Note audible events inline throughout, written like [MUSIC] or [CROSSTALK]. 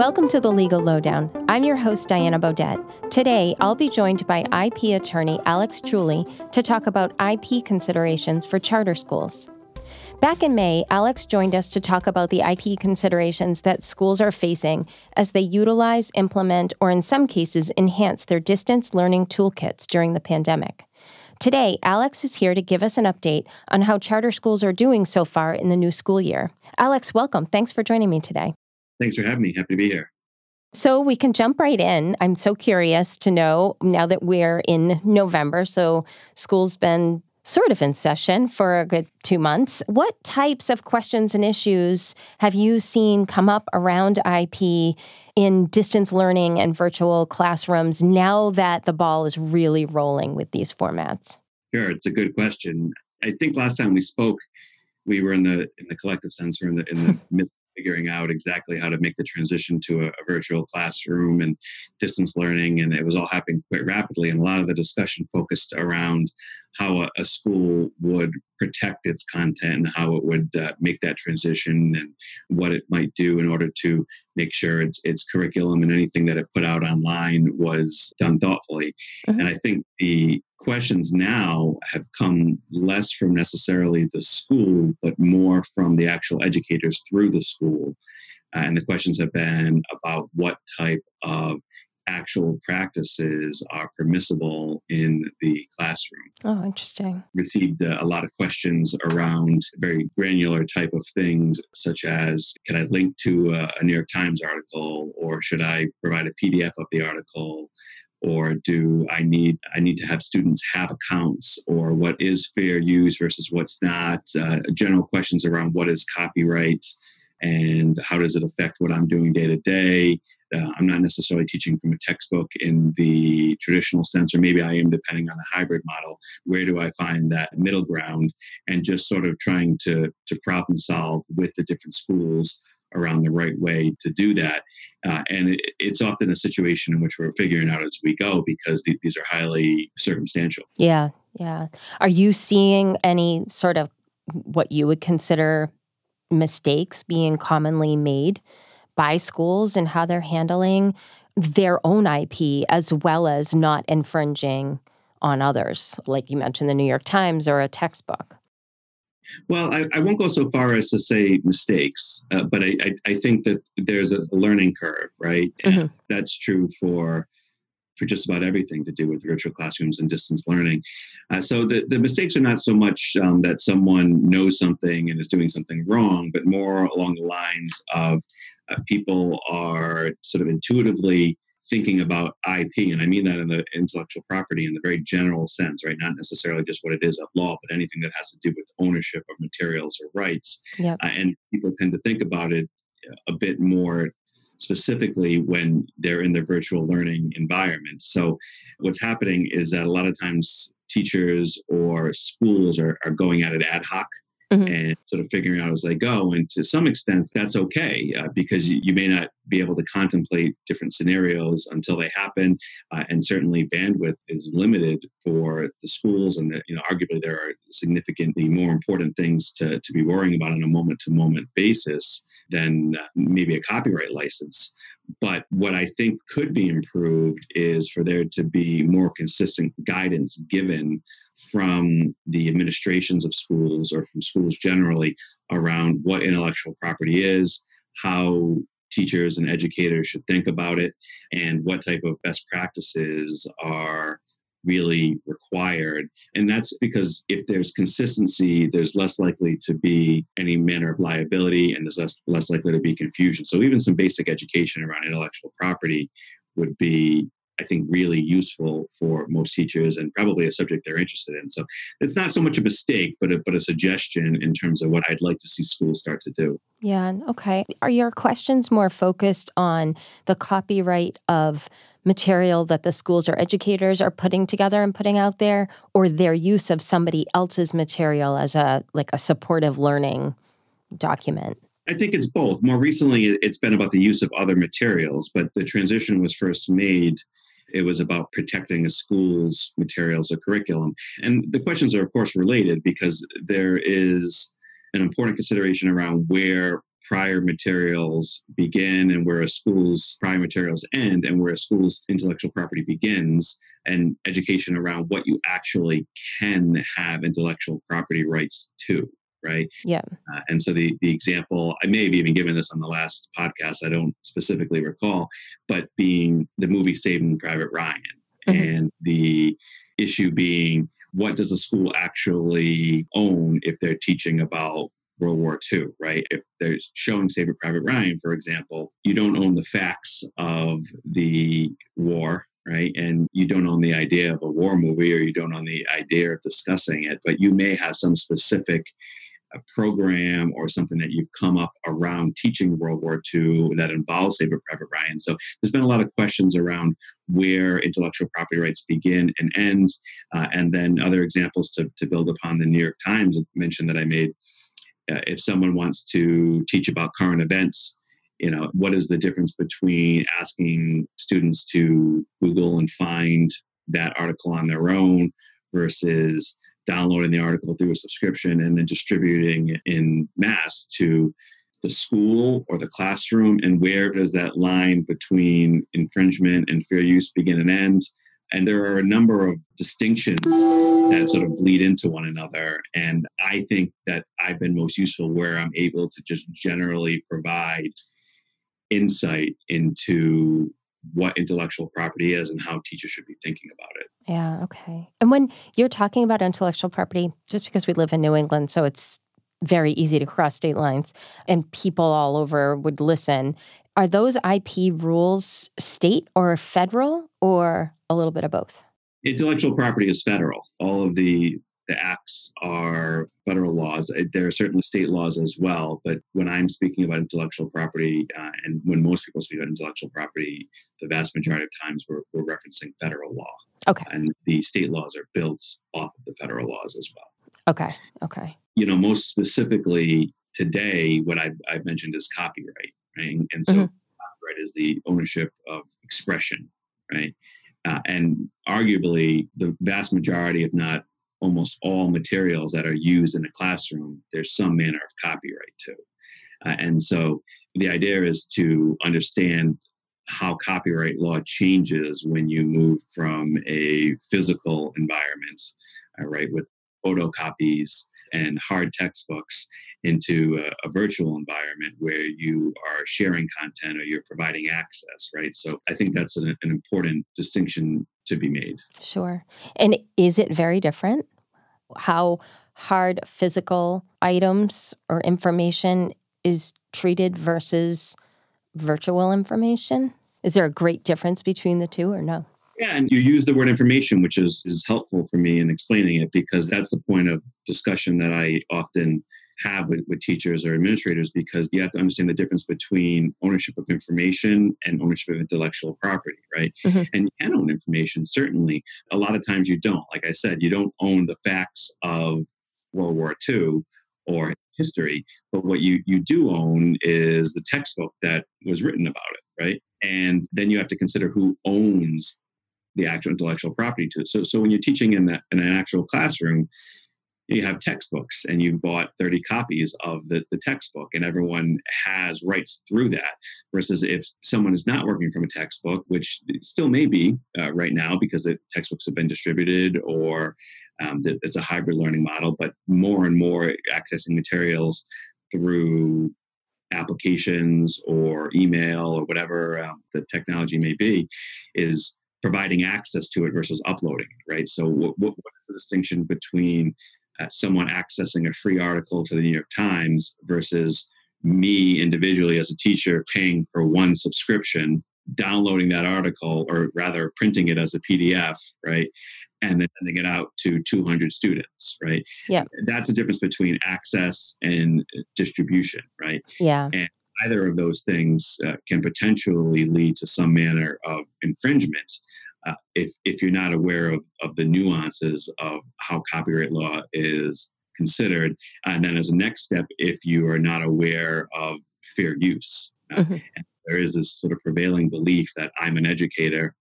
Welcome to the Legal Lowdown. I'm your host, Diana Baudet. Today, I'll be joined by IP attorney Alex Trulli to talk about IP considerations for charter schools. Back in May, Alex joined us to talk about the IP considerations that schools are facing as they utilize, implement, or in some cases, enhance their distance learning toolkits during the pandemic. Today, Alex is here to give us an update on how charter schools are doing so far in the new school year. Alex, welcome. Thanks for joining me today. Thanks for having me. Happy to be here. So we can jump right in. I'm so curious to know now that we're in November, so school's been sort of in session for a good two months. What types of questions and issues have you seen come up around IP in distance learning and virtual classrooms now that the ball is really rolling with these formats? Sure, it's a good question. I think last time we spoke, we were in the in the collective sense, we're in the, [LAUGHS] in the midst figuring out exactly how to make the transition to a, a, virtual classroom and distance learning. And it was all happening quite rapidly. And a lot of the discussion focused around how a, a school would protect its content and how it would uh, make that transition and what it might do in order to make sure its, its curriculum and anything that it put out online was done thoughtfully. Mm-hmm. And I think the questions now have come less from necessarily the school, but more from the actual educators through the school. Uh, and the questions have been about what type of actual practices are permissible in the classroom. Oh, interesting. Received uh, a lot of questions around very granular type of things, such as can I link to a, a New York Times article, or should I provide a PDF of the article? Or do i need i need to have students have accounts or what is fair use versus what's not? Uh, general questions around what is copyright and how does it affect what i'm doing day to day? Uh, i'm not necessarily teaching from a textbook in the traditional sense or maybe i am depending on the hybrid model. Where do i find that middle ground? And just sort of trying to to problem solve with the different schools around the right way to do that. Uh, and it, it's often a situation in which we're figuring out as we go because th- these are highly circumstantial. Yeah, yeah. Are you seeing any sort of what you would consider mistakes being commonly made by schools and how they're handling their own IP as well as not infringing on others, like you mentioned, the New York Times or a textbook? Well, I, I, won't go so far as to say mistakes, uh, but I, I, I, think that there's a learning curve, right? Mm-hmm. that's true for for just about everything to do with virtual classrooms and distance learning. Uh, so the, the mistakes are not so much um, that someone knows something and is doing something wrong, but more along the lines of uh, people are sort of intuitively thinking about IP, and I mean that in the intellectual property in the very general sense, right? Not necessarily just what it is of law, but anything that has to do with ownership of materials or rights. Yep. Uh, and people tend to think about it a bit more specifically when they're in their virtual learning environment. So, what's happening is that a lot of times teachers or schools are, are going at it ad hoc mm-hmm. and sort of figuring out as they go. And to some extent, that's okay uh, because you, you, may not be able to contemplate different scenarios until they happen. Uh, and certainly, bandwidth is limited for the schools, and you know, arguably there are significantly more important things to, to be worrying about on a moment to moment basis than uh, maybe a copyright license. But what I think could be improved is for there to be more consistent guidance given from the administrations of schools or from schools generally around what intellectual property is, how teachers and educators should think about it, and what type of best practices are really required. And that's because if there's consistency, there's less likely to be any manner of liability and there's less, less likely to be confusion. So even some basic education around intellectual property would be I think, really useful for most teachers and probably a subject they're interested in. So it's not so much a mistake, but a, but a suggestion in terms of what I'd like to see schools start to do. Yeah. Okay. Are your questions more focused on the copyright of material that the schools or educators are putting together and putting out there, or their use of somebody else's material as a like a supportive learning document? I think it's both. More recently, it's been about the use of other materials, but the transition was first made it was about protecting a school's materials or curriculum. And the questions are, of course, related because there is an important consideration around where prior materials begin and where a school's prior materials end and where a school's intellectual property begins and education around what you actually can have intellectual property rights to right yeah uh, and so the the example i may have even given this on the last podcast i don't specifically recall but being the movie saving private ryan mm-hmm. and the issue being what does a school actually own if they're teaching about World War II, right? If they're showing Saving Private Ryan, for example, you don't own the facts of the war, right? And you don't own the idea of a war movie or you don't own the idea of discussing it, but you may have some specific a program or something that you've come up around teaching World War II that involves Saving Private Ryan. So there's been a lot of questions around where intellectual property rights begin and end, uh, and then other examples to, to build upon the New York Times mention that I made. Uh, if someone wants to teach about current events, you know, what is the difference between asking students to Google and find that article on their own versus downloading the article through a subscription and then distributing in mass to the school or the classroom? And where does that line between infringement and fair use begin and end? And there are a number of distinctions that sort of bleed into one another. And i think that i've been most useful where i'm able to just generally provide insight into what intellectual property is and how teachers should be thinking about it. Yeah, okay. And when you're talking about intellectual property, just because we live in New England, so it's very easy to cross state lines and people all over would listen, are those IP rules state or federal or a little bit of both? Intellectual property is federal. All of the the acts are federal laws. Uh, there are certainly state laws as well, but when I'm speaking about intellectual property, uh, and when most people speak about intellectual property, the vast majority of times we're, we're referencing federal law. Okay. And the state laws are built off of the federal laws as well. Okay. Okay. You know, most specifically today, what I've, I've mentioned is copyright, right? And so mm-hmm. copyright is the ownership of expression, right? Uh, and arguably, the vast majority, if not almost all materials that are used in a classroom, there's some manner of copyright to. Uh, and so the idea is to understand how copyright law changes when you move from a physical environment, uh, right, with photocopies and hard textbooks into a, a, virtual environment where you are sharing content or you're providing access, right? So I think that's an, an important distinction to be made. Sure. And is it very different how hard physical items or information is treated versus virtual information? Is there a great difference between the two or no? Yeah, and you use the word information, which is, is helpful for me in explaining it because that's the point of discussion that I often have with, with teachers or administrators because you have to understand the difference between ownership of information and ownership of intellectual property, right? Mm-hmm. And you can own information, certainly. A lot of times you don't. Like I said, you don't own the facts of World War II or history, but what you, you do own is the textbook that was written about it, right? And then you have to consider who owns the actual intellectual property to it. So, so when you're teaching in, that, in an actual classroom, you have textbooks and you bought 30 copies of the, the textbook and everyone has rights through that versus if someone is not working from a textbook which still may be uh, right now because the textbooks have been distributed or um, it's a hybrid learning model but more and more accessing materials through applications or email or whatever um, the technology may be is providing access to it versus uploading right? So what, what is the distinction between someone accessing a free article to the New York Times versus me individually as a teacher paying for one subscription, downloading that article, or rather printing it as a PDF, right? And then sending it out to 200 students, right? Yeah. That's a difference between access and distribution, right? Yeah. And either of those things uh, can potentially lead to some manner of infringement uh, if if you're not aware of, of the nuances of how copyright law is considered and then as a next step if you are not aware of fair use uh, mm-hmm. there is this sort of prevailing belief that i'm an educator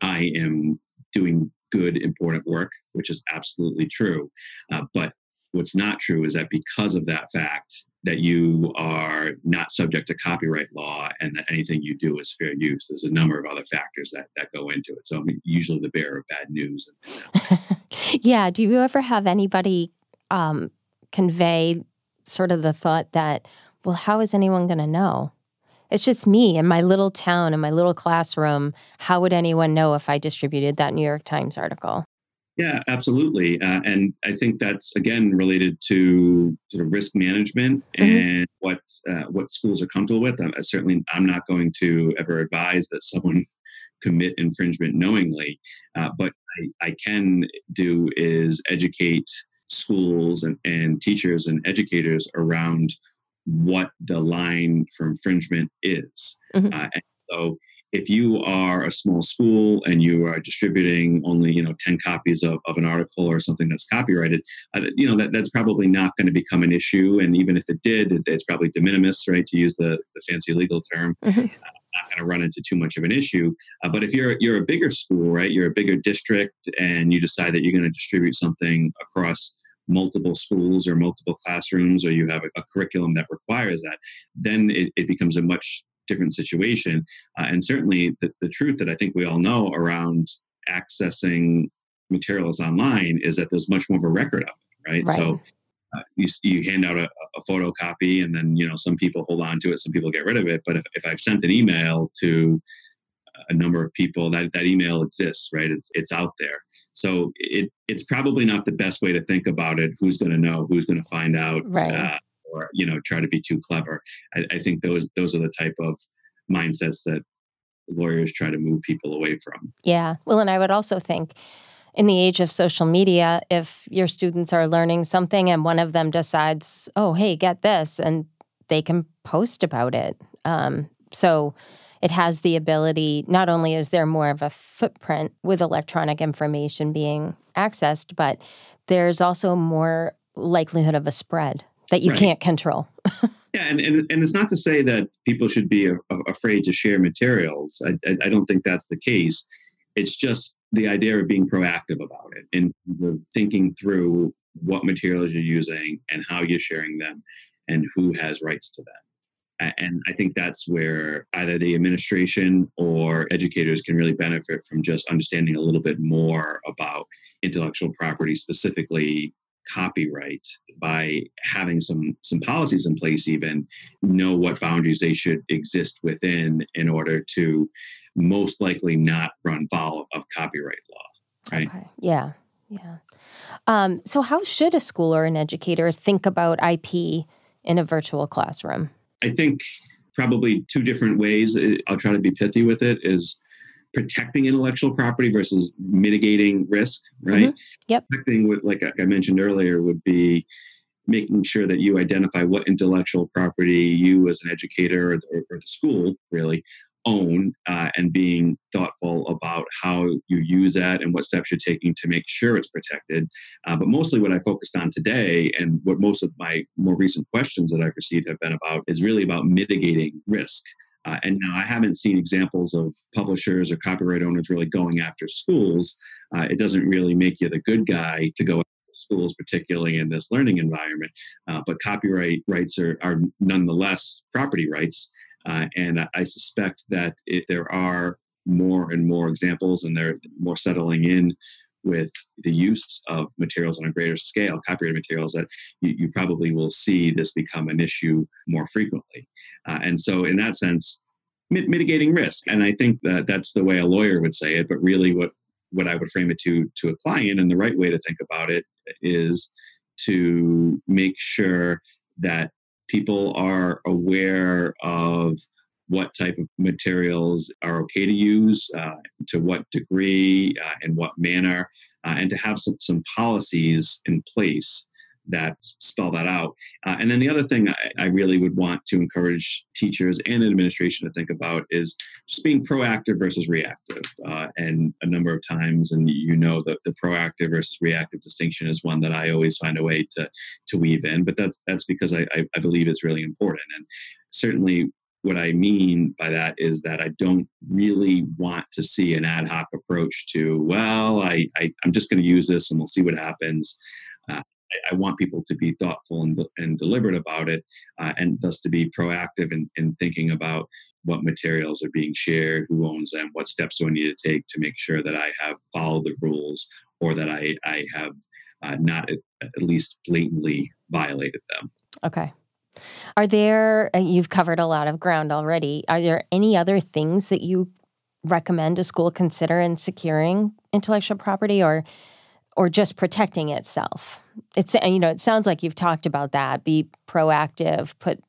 i am doing good important work which is absolutely true uh, but What's not true is that because of that fact, that you are not subject to copyright law and that anything you do is fair use. There's a number of other factors that, that go into it. So I'm usually the bearer of bad news. [LAUGHS] yeah. Do you ever have anybody um, convey sort of the thought that, well, how is anyone going to know? It's just me in my little town, in my little classroom. How would anyone know if I distributed that New York Times article? Yeah, absolutely. Uh, and I think that's again related to sort of risk management mm-hmm. and what uh, what schools are comfortable with. I, certainly, I'm not going to ever advise that someone [LAUGHS] commit infringement knowingly, uh, but I, I, can do is educate schools and, and teachers and educators around what the line for infringement is. Mm-hmm. Uh, and so if you are a small school and you are distributing only you know 10 copies of, of an article or something that's copyrighted uh, you know that, that's probably not going to become an issue. And even if it did it, it's probably de minimis right to use the, the fancy legal term. Mm-hmm. uh, not going to run into too much of an issue. Uh, but if you're you're a bigger school right you're a bigger district and you decide that you're going to distribute something across multiple schools or multiple classrooms or you have a, a curriculum that requires that then it, it becomes a much different situation. Uh, and certainly the, the truth that I think we all know around accessing materials online is that there's much more of a record of it, right? right. So uh, you, you hand out a, a photocopy and then, you know, some people hold on to it, some people get rid of it. But if, if I've sent an email to a number of people, that, that email exists, right? It's, it's out there. So it, it's probably not the best way to think about it. Who's going to know? Who's going to find out? Right. Uh, or you know try to be too clever. I, I think those those are the type of mindsets that lawyers try to move people away from. Yeah. Well, and I would also think in the age of social media, if your students are learning something and one of them decides, oh, hey, get this, and they can post about it. Um, so it has the ability, not only is there more of a footprint with electronic information being accessed, but there's also more likelihood of a spread that you right. can't control. [LAUGHS] yeah, and, and and it's not to say that people should be a, a, afraid to share materials. I, I, I don't think that's the case. It's just the idea of being proactive about it in terms of thinking through what materials you're using and how you're sharing them and who has rights to them. And I think that's where either the administration or educators can really benefit from just understanding a little bit more about intellectual property, specifically copyright by having some some policies in place even know what boundaries they should exist within in order to most likely not run foul of copyright law right? Okay. yeah. Yeah. Um, so how should a school or an educator think about ip in a virtual classroom? I think probably two different ways. I'll try to be pithy with it is protecting intellectual property versus mitigating risk, right? Mm-hmm. Yep. Protecting with, like I mentioned earlier, would be making sure that you identify what intellectual property you, as an educator or, or, or the school, really own, uh, and being thoughtful about how you use that and what steps you're taking to make sure it's protected. Uh, but mostly, what I focused on today, and what most of my more recent questions that I've received have been about, is really about mitigating risk. Uh, and now I haven't seen examples of publishers or copyright owners really going after schools. Uh, it doesn't really make you the good guy to go after schools, particularly in this learning environment. Uh, but copyright rights are, are nonetheless property rights. Uh, and I, suspect that if there are more and more examples and they're more settling in with the use of materials on a greater scale, copyrighted materials, that you, you probably will see this become an issue more frequently. Uh, and so, in that sense, mit- mitigating risk. And I think that that's the way a lawyer would say it. But really, what what I would frame it to to a client, and the right way to think about it is to make sure that people are aware of what type of materials are okay to use, uh, to what degree, uh, in what manner, uh, and to have some, some policies in place that spell that out. Uh, and then the other thing I, I, really would want to encourage teachers and administration to think about is just being proactive versus reactive. Uh, and a number of times, and you know that the proactive versus reactive distinction is one that I always find a way to to weave in. But that's that's because I, I, I believe it's really important. And certainly what I mean by that is that I don't really want to see an ad hoc approach to, well, I, I, am just going to use this and we'll see what happens. Uh, I, I want people to be thoughtful and, and deliberate about it, uh, and thus to be proactive in, in thinking about what materials are being shared, who owns them, what steps do I need to take to make sure that I have followed the rules or that I, I have uh, not at, at least blatantly violated them. Okay. Are there, you've covered a lot of ground already. Are there any other things that you recommend a school consider in securing intellectual property or or just protecting itself? It's you know, it sounds like you've talked about that. Be proactive, put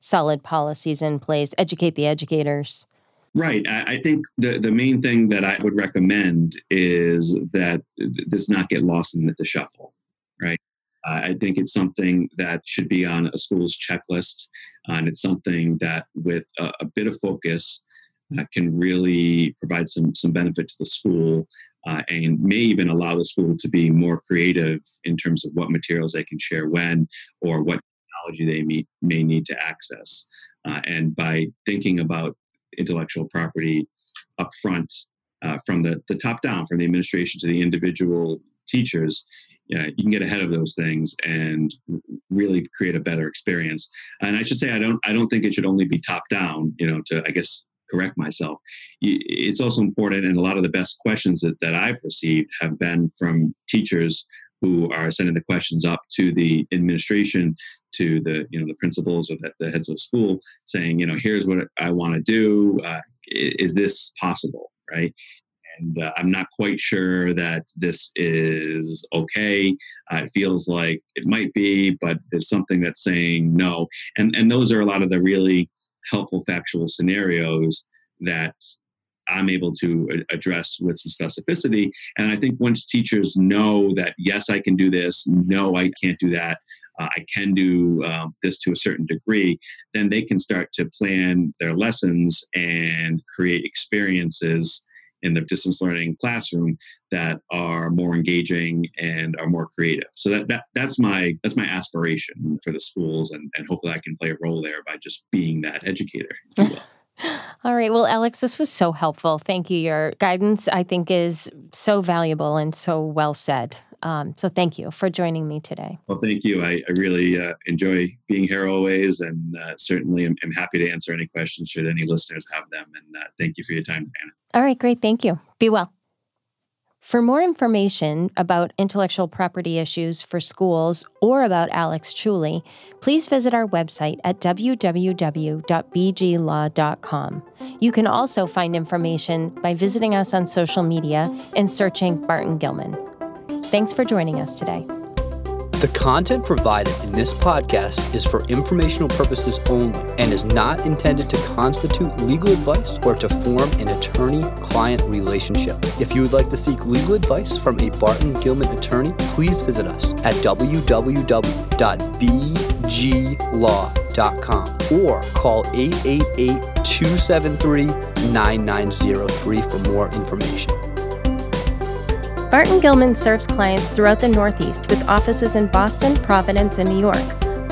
solid policies in place, educate the educators. Right. I, think the, the main thing that I would recommend is that this not get lost in the shuffle, right? Uh, I think it's something that should be on a school's checklist, uh, and it's something that, with a, a bit of focus, uh, can really provide some some benefit to the school, uh, and may even allow the school to be more creative in terms of what materials they can share when, or what technology they may, may need to access. Uh, and by thinking about intellectual property up front, uh, from the, the top down, from the administration to the individual teachers, yeah, you can get ahead of those things and really create a better experience. And I should say, I don't, I don't think it should only be top down. You know, to I guess correct myself. It's also important, and a lot of the best questions that, that I've received have been from teachers who are sending the questions up to the administration, to the you know the principals or the, the heads of school, saying, you know, here's what I want to do. Uh, is this possible? Right? and uh, I'm not quite sure that this is okay. Uh, it feels like it might be, but there's something that's saying no. And and those are a lot of the really helpful factual scenarios that I'm able to address with some specificity. And I think once teachers know that yes, I can do this, no, I can't do that. Uh, I can do um, this to a certain degree, then they can start to plan their lessons and create experiences in the distance learning classroom that are more engaging and are more creative. So that, that that's my that's my aspiration for the schools, and, and hopefully I can play a role there by just being that educator. [LAUGHS] All right. Well, Alex, this was so helpful. Thank you. Your guidance, I think, is so valuable and so well said. Um, so thank you for joining me today. Well, thank you. I, I really uh, enjoy being here always, and uh, certainly am, am, happy to answer any questions should any listeners have them. And uh, thank you for your time, Anna. All right, great. Thank you. Be well. For more information about intellectual property issues for schools or about Alex Trulli, please visit our website at www.bglaw.com. You can also find information by visiting us on social media and searching Barton Gilman. Thanks for joining us today. The content provided in this podcast is for informational purposes only and is not intended to constitute legal advice or to form an attorney client relationship. If you would like to seek legal advice from a Barton Gilman attorney, please visit us at www.bglaw.com or call 888 273 9903 for more information. Barton Gilman serves clients throughout the Northeast with offices in Boston, Providence, and New York,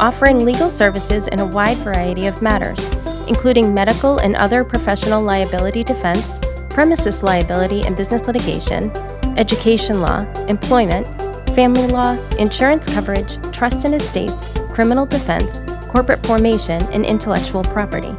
offering legal services in a wide variety of matters, including medical and other professional liability defense, premises liability and business litigation, education law, employment, family law, insurance coverage, trust and estates, criminal defense, corporate formation, and intellectual property.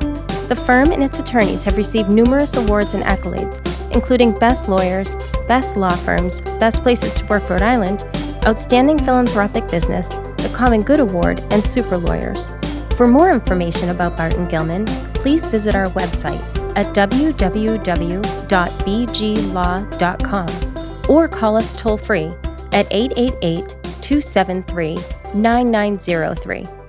The firm and its attorneys have received numerous awards and accolades including Best Lawyers, Best Law Firms, Best Places to Work Rhode Island, Outstanding Philanthropic Business, the Common Good Award, and Super Lawyers. For more information about Barton Gilman, please visit our website at www.bglaw.com or call us toll free at 888 273 9903.